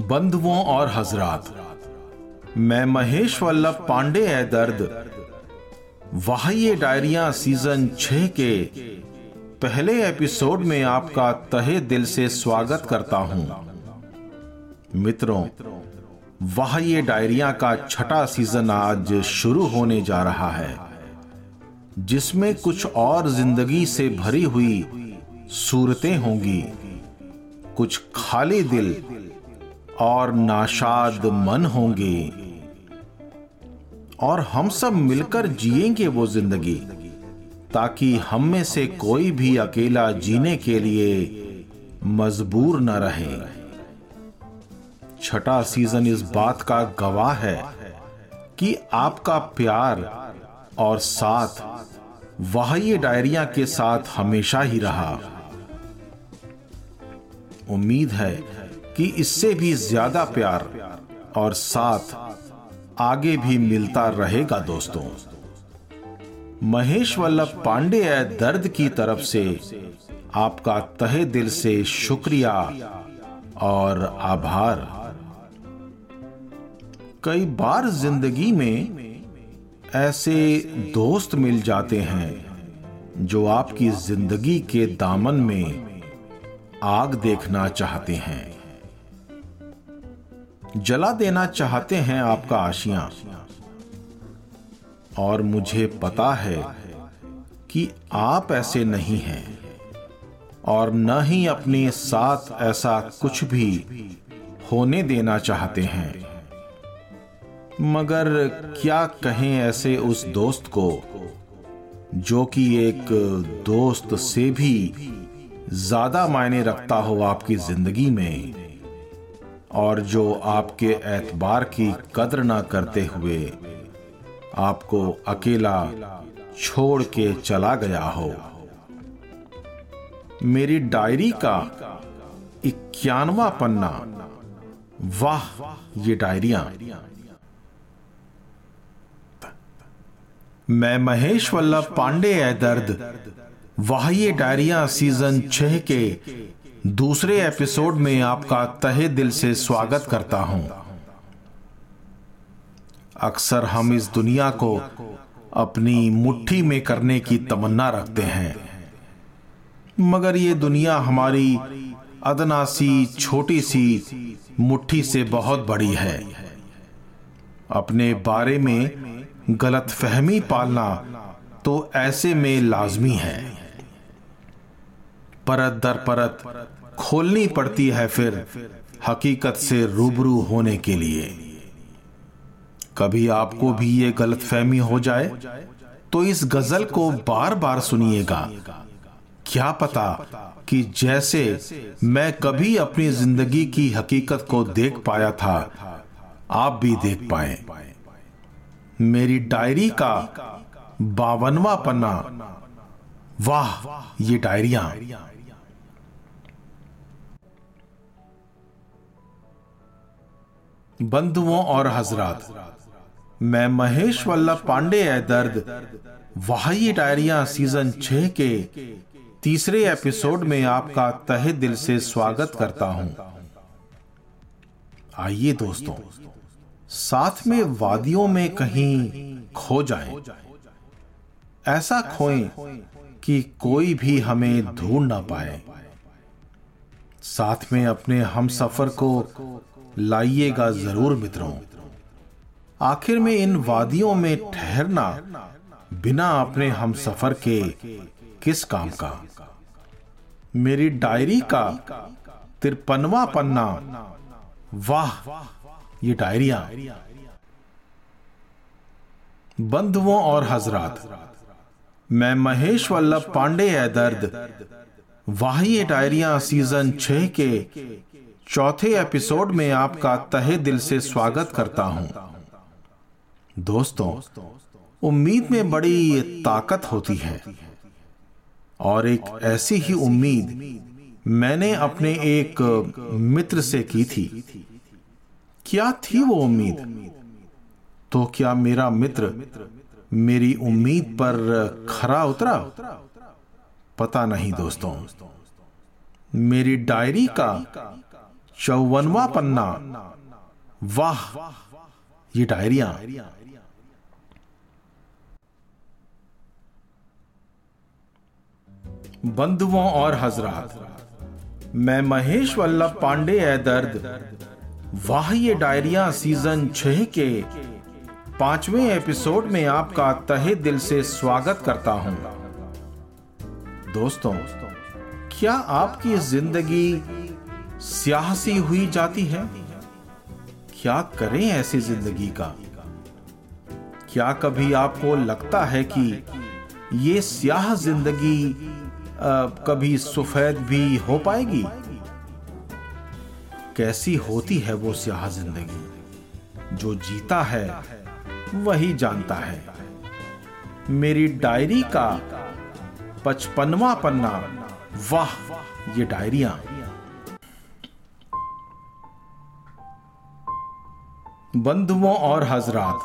बंधुओं और हजरात, मैं महेश वल्लभ पांडे है दर्द। वाह्य डायरिया सीज़न छह के पहले एपिसोड में आपका तहे दिल से स्वागत करता हूँ। मित्रों वाह्य डायरिया का छठा सीज़न आज शुरू होने जा रहा है, जिसमें कुछ और ज़िंदगी से भरी हुई सूरतें होंगी। कुछ खाली दिल और नाशाद मन होंगे। और हम सब मिलकर जिएँगे वो ज़िंदगी, ताकि हम में से कोई भी अकेला जीने के लिए मजबूर न रहे। छठा सीज़न इस बात का गवाह है कि आपका प्यार और साथ वाह्य डायरिया के साथ हमेशा ही रहा। उम्मीद है कि इससे भी ज़्यादा प्यार और साथ आगे भी मिलता रहेगा दोस्तों। महेश वल्लभ पांडे दर्द की तरफ़ से आपका तहे दिल से शुक्रिया और आभार। कई बार ज़िंदगी में ऐसे दोस्त मिल जाते हैं जो आपकी ज़िंदगी के दामन में आग देखना चाहते हैं। जला देना चाहते हैं आपका आशिया। और मुझे पता है कि आप ऐसे नहीं हैं, और न ही अपने साथ ऐसा कुछ भी होने देना चाहते हैं। मगर क्या कहें ऐसे उस दोस्त को, जो कि एक दोस्त से भी ज़्यादा मायने रखता हो आपकी ज़िंदगी में? और जो आपके एतबार की कदर ना करते हुए आपको अकेला छोड़ के चला गया हो। मेरी डायरी का इक्यानवा पन्ना वाह, ये डायरिया। मैं महेश वल्लभ पांडे है दर्द वाह, ये डायरिया सीज़न छह के दूसरे एपिसोड में आपका तहे दिल से स्वागत करता हूँ। अक्सर हम इस दुनिया को अपनी मुट्ठी में करने की तमन्ना रखते हैं। मगर ये दुनिया हमारी अदना सी छोटी सी मुट्ठी से बहुत बड़ी है। अपने बारे में गलत फहमी पालना तो ऐसे में लाजमी है। परत दर परत खोलनी पड़ती है फिर हकीकत से रूबरू होने के लिए। कभी आपको भी ये गलत फहमी हो जाए तो इस गज़ल को बार बार सुनिएगा। क्या पता कि जैसे मैं कभी अपनी ज़िंदगी की हकीकत को देख पाया था, आप भी देख पाए। मेरी डायरी का बावनवा पन्ना, वाह, ये डायरिया। बंधुओं और हजरात। मैं महेश वल्लभ पांडे है दर्द। वाह्य डायरिया सीज़न छह के तीसरे एपिसोड में आपका तहे दिल से स्वागत करता हूँ। आइए दोस्तों साथ में वादियों में कहीं खो जाएँ, ऐसा खोएँ कि कोई भी हमें ढूंढ ना पाए। साथ में अपने हम सफ़र को लाइएगा ज़रूर मित्रों। आखिर में इन वादियों में ठहरना बिना अपने हम सफ़र के किस काम का? मेरी डायरी का तिरपनवा पन्ना। वाह, ये डायरिया। बंधुओं और हजरात, मैं महेश वल्लभ पांडे है दर्द वाह, ये डायरिया सीज़न छह के चौथे एपिसोड में आपका तहे दिल से स्वागत करता हूँ। दोस्तों, उम्मीद में बड़ी ताकत होती है। और एक ऐसी ही उम्मीद मैंने अपने एक मित्र से की थी। क्या थी वो उम्मीद? तो क्या मेरा मित्र मेरी उम्मीद पर खरा उतरा? पता नहीं, दोस्तों। मेरी डायरी का चौवनवा पन्ना। वाह, ये डायरिया। बंधुओं और हजरात, मैं महेश वल्लभ पांडे है दर्द। वाह, ये डायरिया सीज़न छह के पाँचवें एपिसोड में आपका तहे दिल से स्वागत करता हूँ। दोस्तों, क्या आपकी ज़िंदगी स्यासी हुई जाती है। क्या करें ऐसी ज़िंदगी का? क्या कभी आपको लगता है कि ये स्याह ज़िंदगी कभी सफ़ेद भी हो पाएगी? कैसी होती है वो स्याह ज़िंदगी? जो जीता है, वही जानता है। मेरी डायरी का पचपनवा पन्ना, वाह, ये डायरिया। बंधुओं और हजरात,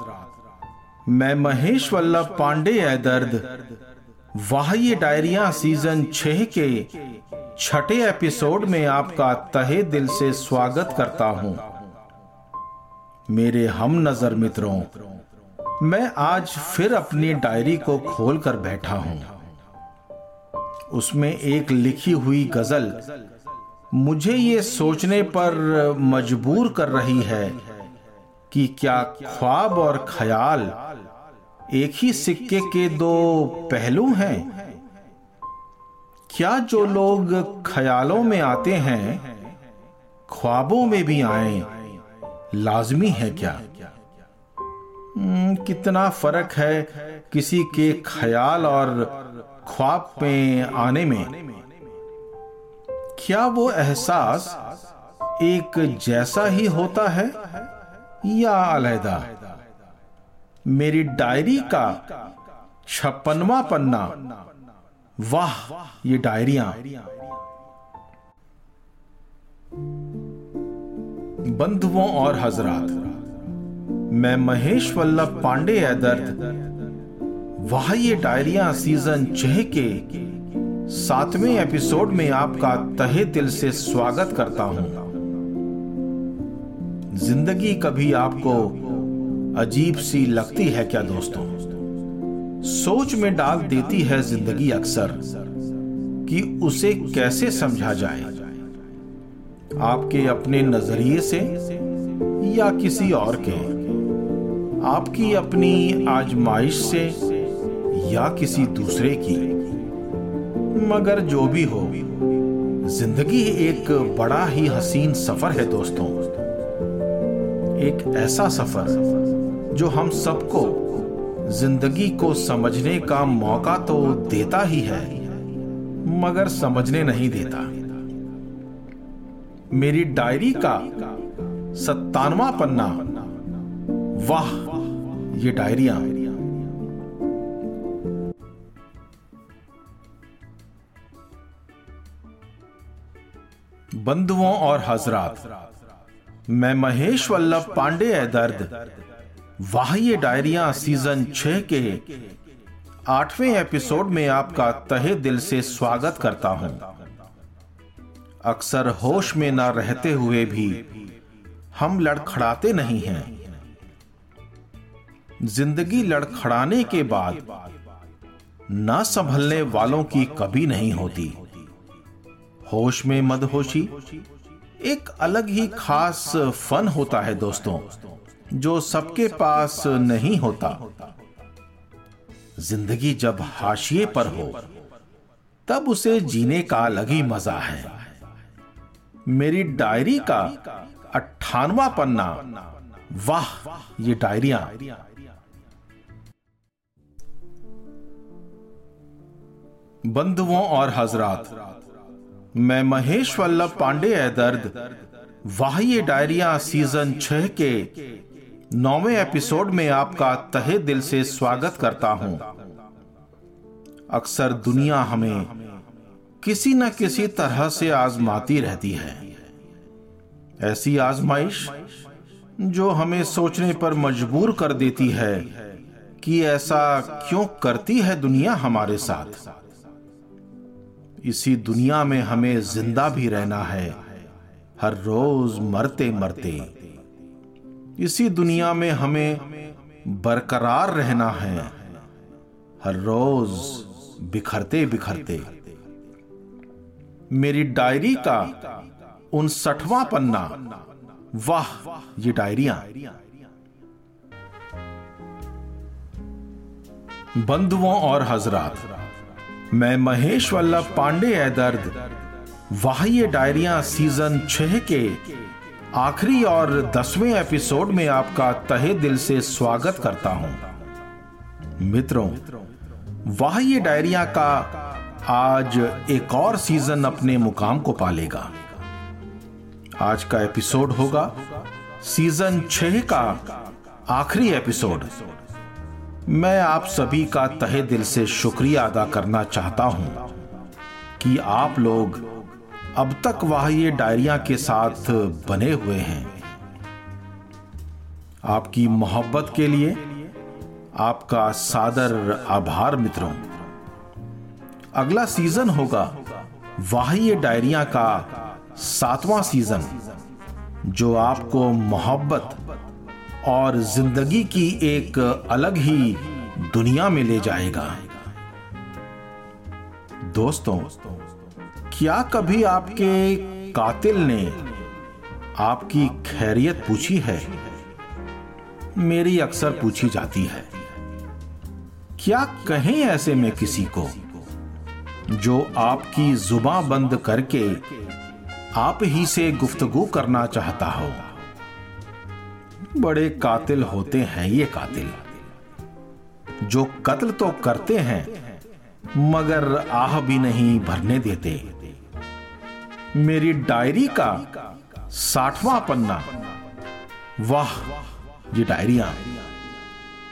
मैं महेश वल्लभ पांडे ए दर्द वाह ये डायरिया सीज़न छह के छठे एपिसोड में आपका तहे दिल से स्वागत करता हूँ। मेरे हम नज़र मित्रों, मैं आज फिर अपनी डायरी को खोलकर बैठा हूँ। उसमें एक लिखी हुई गज़ल मुझे ये सोचने पर मजबूर कर रही है। कि क्या ख्वाब और ख्याल एक ही सिक्के के दो पहलू हैं? क्या जो लोग ख्यालों में आते हैं ख्वाबों में भी आए लाजमी है क्या? हम्म, कितना फ़र्क है किसी के ख्याल और ख्वाब में आने में। क्या वो एहसास एक जैसा ही होता है? या अलहदा। मेरी डायरी का छप्पनवा पन्ना। वाह, ये डायरिया। बंधुओं और हजरात, मैं महेश वल्लभ पांडे है दर्द वाह, ये डायरिया सीज़न छह के सातवें एपिसोड में आपका तहे दिल से स्वागत करता हूँ। ज़िंदगी कभी आपको अजीब सी लगती है क्या दोस्तों? सोच में डाल देती है ज़िंदगी अक्सर कि उसे कैसे समझा जाए? आपके अपने नज़रिए से या किसी और के? आपकी अपनी आजमाइश से या किसी दूसरे की? मगर जो भी हो, ज़िंदगी एक बड़ा ही हसीन सफ़र है दोस्तों। एक ऐसा सफ़र जो हम सबको ज़िंदगी को समझने का मौका तो देता ही है, मगर समझने नहीं देता। मेरी डायरी का सत्तानवा पन्ना। वाह, ये डायरिया। बंधुओं और हजरात मैं महेश वल्लभ पांडे है दर्द। वाह ये डायरिया सीज़न छह के। आठवें एपिसोड में आपका तहे दिल से स्वागत करता हूँ। अक्सर होश में ना रहते हुए भी हम लड़खड़ाते नहीं हैं। ज़िंदगी लड़खड़ाने के बाद ना संभलने वालों की कभी नहीं होती। होश में मदहोशी एक अलग ही खास फन होता है दोस्तों, जो सबके पास नहीं होता। ज़िंदगी जब हाशिए पर हो, तब उसे जीने का अलग ही मज़ा है। मेरी डायरी का अट्ठानवा पन्ना, वाह, ये डायरिया। बंधुओं और हजरात मैं महेश वल्लभ पांडे है दर्द। वाह डायरिया सीज़न छह के नौवे एपिसोड में आपका तहे दिल से स्वागत करता हूँ। अक्सर दुनिया हमें किसी न किसी तरह से आजमाती रहती है। ऐसी आजमाइश जो हमें सोचने पर मजबूर कर देती है कि ऐसा क्यों करती है दुनिया हमारे साथ? इसी दुनिया में हमें ज़िंदा भी रहना है, हर रोज मरते मरते। इसी दुनिया में हमें बरकरार रहना है, हर रोज बिखरते बिखरते। मेरी डायरी का उनसठवां पन्ना, वाह, ये डायरिया। बंधुओं और हजरात मैं महेश वल्लभ पांडे है दर्द। वाह ये डायरिया सीज़न छह के आखिरी और दसवें एपिसोड में आपका तहे दिल से स्वागत करता हूँ। मित्रों, वाह्य डायरिया का आज एक और सीज़न अपने मुकाम को पालेगा। आज का एपिसोड होगा सीज़न छह का आखिरी एपिसोड। मैं आप सभी का तहे दिल से शुक्रिया अदा करना चाहता हूँ कि आप लोग अब तक वह ये डायरिया के साथ बने हुए हैं। आपकी मोहब्बत के लिए आपका सादर आभार मित्रों। अगला सीज़न होगा वाह डायरिया का सातवां सीज़न, जो आपको मोहब्बत और ज़िंदगी की एक अलग ही दुनिया में ले जाएगा। दोस्तों, क्या कभी आपके कातिल ने आपकी खैरियत पूछी है? मेरी अक्सर पूछी जाती है। क्या कहें ऐसे में किसी को जो आपकी जुबा बंद करके आप ही से गुफ्तगु करना चाहता हो? बड़े कातिल होते हैं ये कातिल। जो कत्ल तो करते हैं, मगर आह भी नहीं भरने देते। मेरी डायरी का साठवां पन्ना। वाह, ये डायरिया।